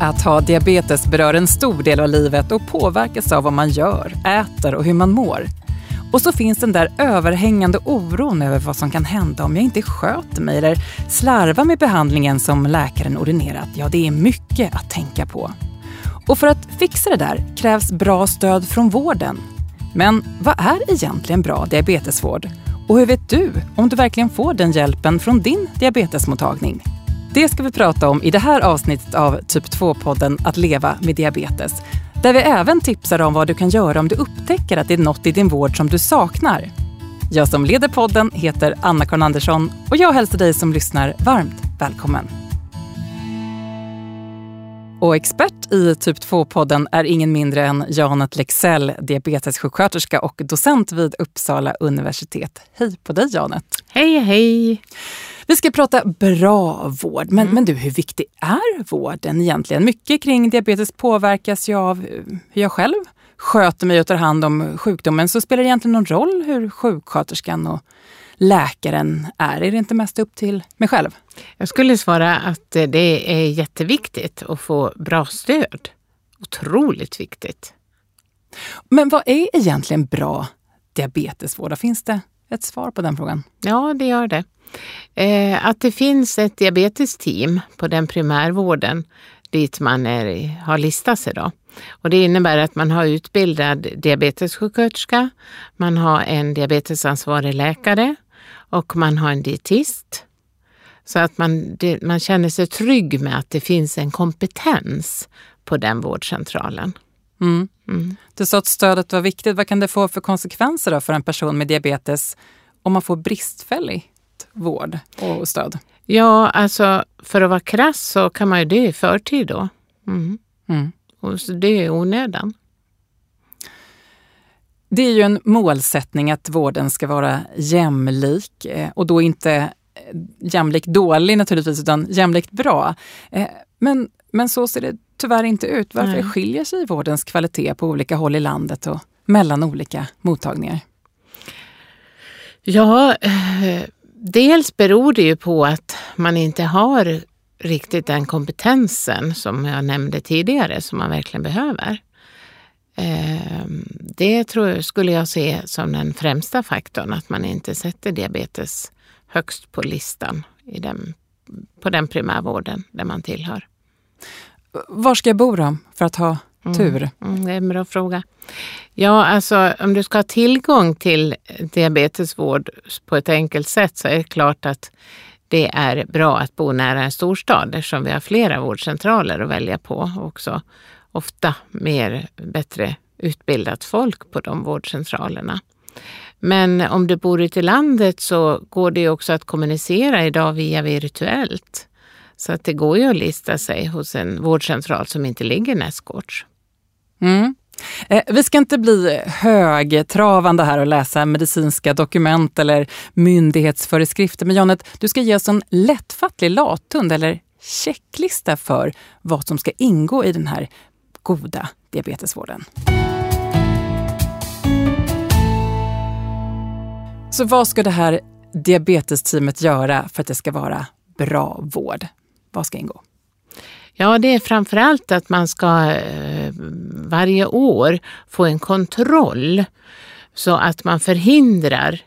Att ha diabetes berör en stor del av livet och påverkas av vad man gör, äter och hur man mår. Och så finns den där överhängande oron över vad som kan hända om jag inte sköter mig eller slarvar med behandlingen som läkaren ordinerat. Ja, det är mycket att tänka på. Och för att fixa det där krävs bra stöd från vården. Men vad är egentligen bra diabetesvård? Och hur vet du om du verkligen får den hjälpen från din diabetesmottagning? Det ska vi prata om i det här avsnittet av Typ 2-podden Att leva med diabetes. Där vi även tipsar om vad du kan göra om du upptäcker att det är något i din vård som du saknar. Jag som leder podden heter Anna-Karin Andersson och jag hälsar dig som lyssnar varmt välkommen. Och expert i Typ 2-podden är ingen mindre än Janet Lexell, diabetessjuksköterska och docent vid Uppsala universitet. Hej på dig Janet! Hej, hej! Vi ska prata bra vård, men, mm. men du, hur viktig är vården egentligen? Mycket kring diabetes påverkas ju av hur jag själv sköter mig och tar hand om sjukdomen. Så spelar det egentligen någon roll hur sjuksköterskan och läkaren är? Är det inte mest upp till mig själv? Jag skulle svara att det är jätteviktigt att få bra stöd. Otroligt viktigt. Men vad är egentligen bra diabetesvård? Finns det ett svar på den frågan? Ja, det gör det. Eh, att det finns ett diabetesteam på den primärvården dit man är, har listat sig. Då. Och det innebär att man har utbildad diabetessjuksköterska, man har en diabetesansvarig läkare och man har en dietist. Så att man, man känner sig trygg med att det finns en kompetens på den vårdcentralen. Mm. Mm. Du sa att stödet var viktigt. Vad kan det få för konsekvenser för en person med diabetes om man får bristfällig vård och stöd? Ja, alltså för att vara krass så kan man ju dö i förtid då. Mm. Mm. Och det är onödan. Det är ju en målsättning att vården ska vara jämlik eh, och då inte eh, jämlikt dålig naturligtvis, utan jämlikt bra. Eh, men, men så ser det tyvärr inte ut. Varför Nej. skiljer sig vårdens kvalitet på olika håll i landet och mellan olika mottagningar? Ja, dels beror det ju på att man inte har riktigt den kompetensen som jag nämnde tidigare som man verkligen behöver. Ehm, det tror, skulle jag se som den främsta faktorn, att man inte sätter diabetes högst på listan i den, på den primärvården där man tillhör. Var ska jag bo då för att ha Mm. tur? Mm, det är en bra fråga. Ja, alltså om du ska ha tillgång till diabetesvård på ett enkelt sätt så är det klart att det är bra att bo nära en storstad eftersom vi har flera vårdcentraler att välja på också. Ofta mer bättre utbildat folk på de vårdcentralerna. Men om du bor ute i landet så går det också att kommunicera idag via virtuellt. Så att det går ju att lista sig hos en vårdcentral som inte ligger nästgårds. Mm. Eh, vi ska inte bli högtravande här och läsa medicinska dokument eller myndighetsföreskrifter. Men Janet, du ska ge oss en lättfattlig lathund eller checklista för vad som ska ingå i den här goda diabetesvården. Så vad ska det här diabetesteamet göra för att det ska vara bra vård? Vad ska ingå? Ja, det är framförallt att man ska eh, varje år få en kontroll så att man förhindrar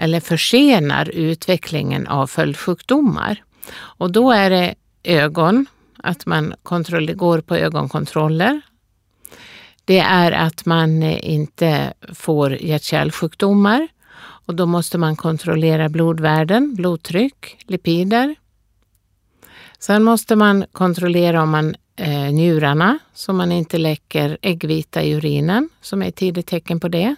eller försenar utvecklingen av följdsjukdomar. Och då är det ögon, att man går på ögonkontroller. Det är att man inte får hjärt-kärlsjukdomar och då måste man kontrollera blodvärden, blodtryck, lipider. Sen måste man kontrollera om man eh, njurarna så man inte läcker äggvita i urinen som är ett tidigt tecken på det.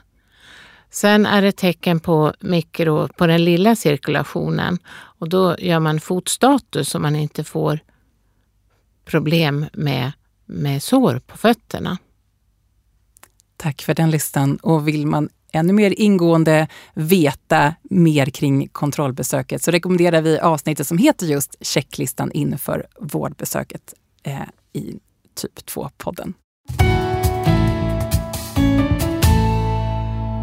Sen är det tecken på mikro, på den lilla cirkulationen och då gör man fotstatus så man inte får problem med, med sår på fötterna. Tack för den listan. Och vill man ännu mer ingående veta mer kring kontrollbesöket så rekommenderar vi avsnittet som heter just checklistan inför vårdbesöket eh, i typ 2-podden.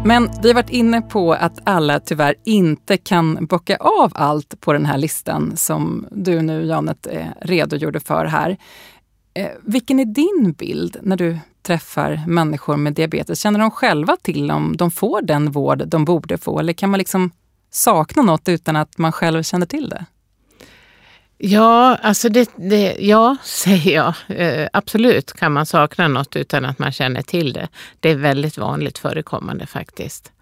Men vi har varit inne på att alla tyvärr inte kan bocka av allt på den här listan som du nu, Janet, eh, redogjorde för här. Eh, vilken är din bild när du träffar människor med diabetes? Känner de själva till om de får den vård de borde få? Eller kan man liksom sakna något utan att man själv känner till det? Ja, alltså det, det, ja, säger jag. Eh, absolut kan man sakna något utan att man känner till det. Det är väldigt vanligt förekommande faktiskt.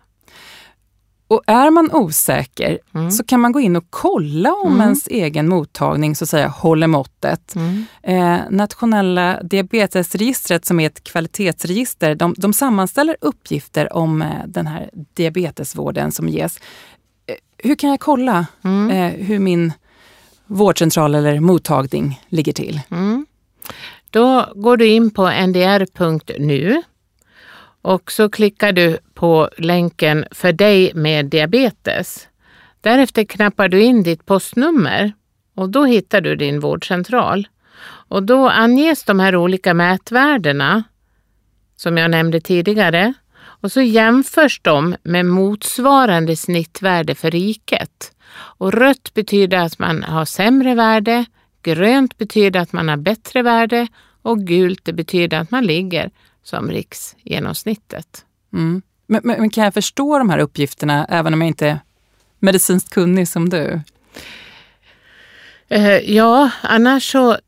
Och är man osäker mm. så kan man gå in och kolla om mm. ens egen mottagning så att säga håller måttet. Mm. Eh, Nationella diabetesregistret som är ett kvalitetsregister, de, de sammanställer uppgifter om eh, den här diabetesvården som ges. Eh, hur kan jag kolla mm. eh, hur min vårdcentral eller mottagning ligger till? Mm. Då går du in på ndr.nu och så klickar du på länken för dig med diabetes. Därefter knappar du in ditt postnummer och då hittar du din vårdcentral. Och då anges de här olika mätvärdena som jag nämnde tidigare och så jämförs de med motsvarande snittvärde för riket. Och rött betyder att man har sämre värde, grönt betyder att man har bättre värde och gult det betyder att man ligger som riksgenomsnittet. Mm. Men, men, men, kan jag förstå de här uppgifterna även om jag inte är medicinskt kunnig som du? Eh, ja, annars så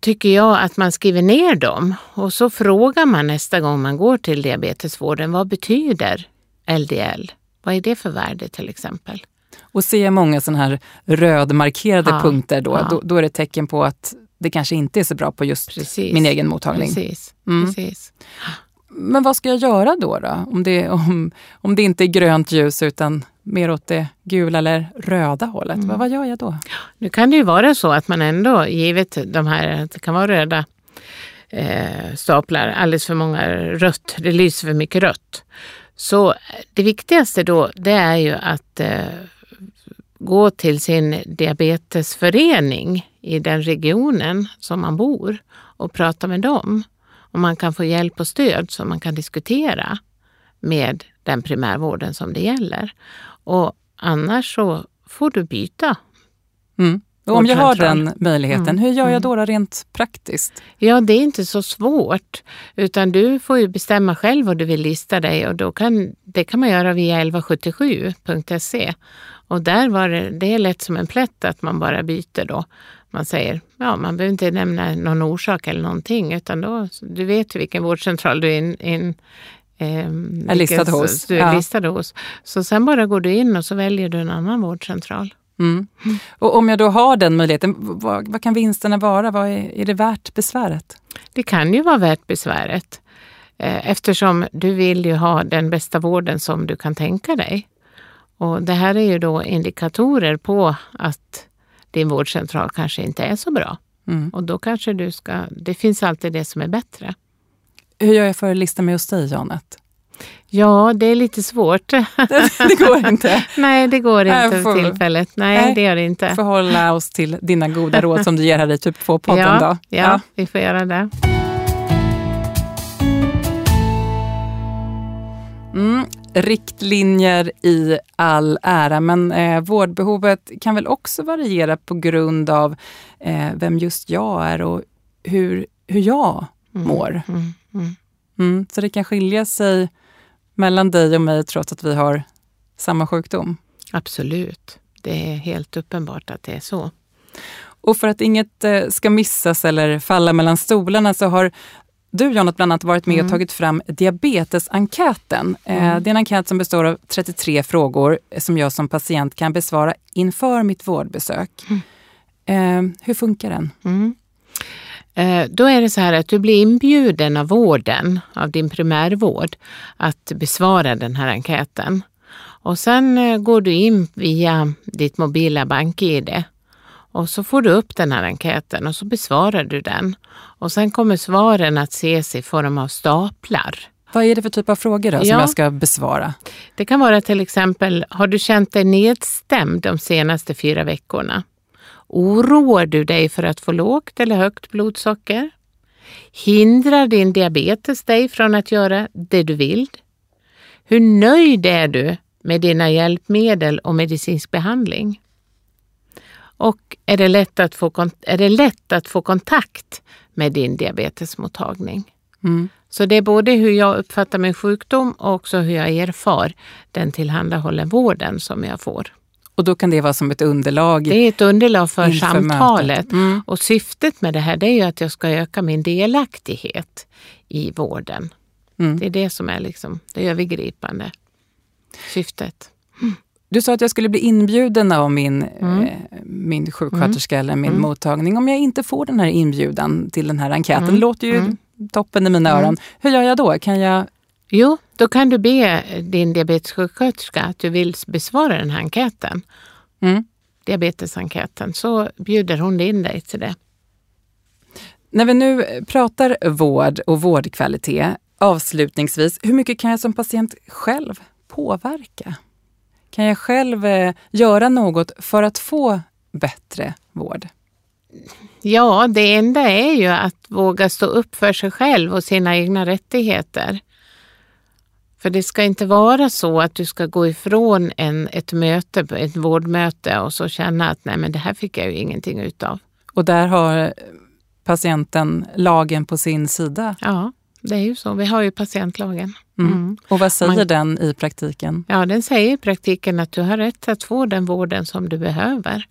tycker jag att man skriver ner dem och så frågar man nästa gång man går till diabetesvården, vad betyder LDL? Vad är det för värde till exempel? Och ser jag många sådana här rödmarkerade ja, punkter då, ja. då, då, är det tecken på att det kanske inte är så bra på just precis, min egen mottagning. Precis, mm. precis. Men vad ska jag göra då? då? Om, det, om, om det inte är grönt ljus utan mer åt det gula eller röda hållet. Mm. Vad, vad gör jag då? Nu kan det ju vara så att man ändå, givet de här, det kan vara röda eh, staplar, alldeles för många rött, det lyser för mycket rött. Så det viktigaste då, det är ju att eh, gå till sin diabetesförening i den regionen som man bor och prata med dem. Och man kan få hjälp och stöd så man kan diskutera med den primärvården som det gäller. Och annars så får du byta. Mm. Om jag har den möjligheten, mm. hur gör jag mm. då, då rent praktiskt? Ja, det är inte så svårt. Utan du får ju bestämma själv vad du vill lista dig och då kan, det kan man göra via 1177.se. Och där var det, det är lätt som en plätt att man bara byter då. Man säger, ja man behöver inte nämna någon orsak eller någonting utan då, du vet vilken vårdcentral du är in, in eh, är listad hos. Du är ja. listad hos. Så sen bara går du in och så väljer du en annan vårdcentral. Mm. Och om jag då har den möjligheten, vad, vad kan vinsterna vara? Vad är, är det värt besväret? Det kan ju vara värt besväret eh, eftersom du vill ju ha den bästa vården som du kan tänka dig. Och det här är ju då indikatorer på att din vårdcentral kanske inte är så bra. Mm. Och då kanske du ska, det finns alltid det som är bättre. Hur gör jag för att lista mig hos dig, Janet? Ja, det är lite svårt. det går inte? Nej, det går inte för tillfället. Nej, nej, det gör det inte. Förhålla oss till dina goda råd som du ger här i typ 2-podden. Ja, då. Ja, ja, vi får göra det. Mm, riktlinjer i all ära, men eh, vårdbehovet kan väl också variera på grund av eh, vem just jag är och hur, hur jag mm, mår. Mm, mm. Mm, så det kan skilja sig mellan dig och mig trots att vi har samma sjukdom? Absolut. Det är helt uppenbart att det är så. Och för att inget eh, ska missas eller falla mellan stolarna så har du Janet bland annat varit med mm. och tagit fram diabetesenkäten. Eh, mm. Det är en enkät som består av 33 frågor som jag som patient kan besvara inför mitt vårdbesök. Mm. Eh, hur funkar den? Mm. Eh, då är det så här att du blir inbjuden av vården, av din primärvård, att besvara den här enkäten. Och sen går du in via ditt mobila bank-id och så får du upp den här enkäten och så besvarar du den. Och sen kommer svaren att ses i form av staplar. Vad är det för typ av frågor då, ja. som jag ska besvara? Det kan vara till exempel, har du känt dig nedstämd de senaste fyra veckorna? Oroar du dig för att få lågt eller högt blodsocker? Hindrar din diabetes dig från att göra det du vill? Hur nöjd är du med dina hjälpmedel och medicinsk behandling? Och är det, lätt att få, är det lätt att få kontakt med din diabetesmottagning? Mm. Så det är både hur jag uppfattar min sjukdom och också hur jag erfar den tillhandahållen vården som jag får. Och då kan det vara som ett underlag? Det är ett underlag för samtalet. Mm. Och syftet med det här det är att jag ska öka min delaktighet i vården. Mm. Det är det som är liksom det övergripande syftet. Du sa att jag skulle bli inbjuden av min, Mm. eh, min sjuksköterska eller min Mm. mottagning. Om jag inte får den här inbjudan till den här enkäten, Mm. låter ju Mm. toppen i mina öron. Hur gör jag då? Kan jag... Jo, då kan du be din diabetessjuksköterska att du vill besvara den här enkäten. Mm. Diabetesenkäten. Så bjuder hon in dig till det. När vi nu pratar vård och vårdkvalitet, avslutningsvis, hur mycket kan jag som patient själv påverka? Kan jag själv eh, göra något för att få bättre vård? Ja, det enda är ju att våga stå upp för sig själv och sina egna rättigheter. För det ska inte vara så att du ska gå ifrån en, ett möte, ett vårdmöte och så känna att nej men det här fick jag ju ingenting utav. Och där har patienten lagen på sin sida. Ja, det är ju så. Vi har ju patientlagen. Mm. Mm. Och vad säger Man- den i praktiken? Ja, den säger i praktiken att du har rätt att få den vården som du behöver.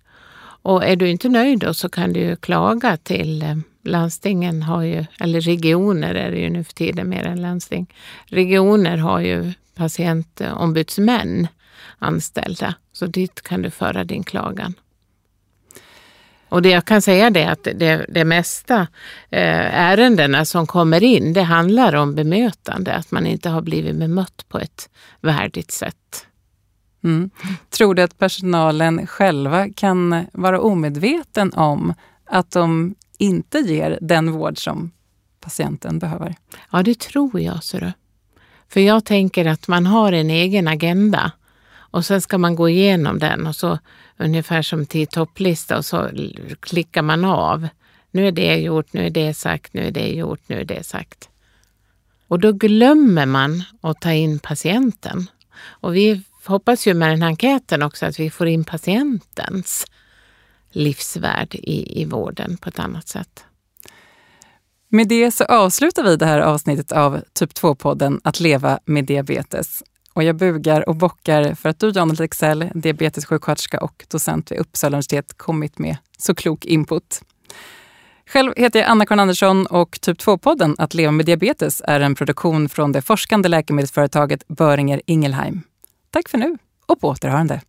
Och är du inte nöjd då så kan du klaga till eh, landstingen, har ju, eller regioner är det ju nu för tiden mer än landsting. Regioner har ju patientombudsmän anställda, så dit kan du föra din klagan. Och det jag kan säga är att det, det mesta eh, ärendena som kommer in, det handlar om bemötande, att man inte har blivit bemött på ett värdigt sätt. Mm. Tror du att personalen själva kan vara omedveten om att de inte ger den vård som patienten behöver? Ja, det tror jag, ser du. För jag tänker att man har en egen agenda och sen ska man gå igenom den och så ungefär som till topplista och så klickar man av. Nu är det gjort, nu är det sagt, nu är det gjort, nu är det sagt. Och då glömmer man att ta in patienten. Och vi hoppas ju med den här enkäten också att vi får in patientens livsvärld i, i vården på ett annat sätt. Med det så avslutar vi det här avsnittet av Typ 2-podden Att leva med diabetes. Och jag bugar och bockar för att du, Jan Lexell, diabetessjuksköterska och docent vid Uppsala universitet, kommit med så klok input. Själv heter jag Anna-Karin Andersson och Typ 2-podden Att leva med diabetes är en produktion från det forskande läkemedelsföretaget Böringer Ingelheim. Tack för nu och på återhörande.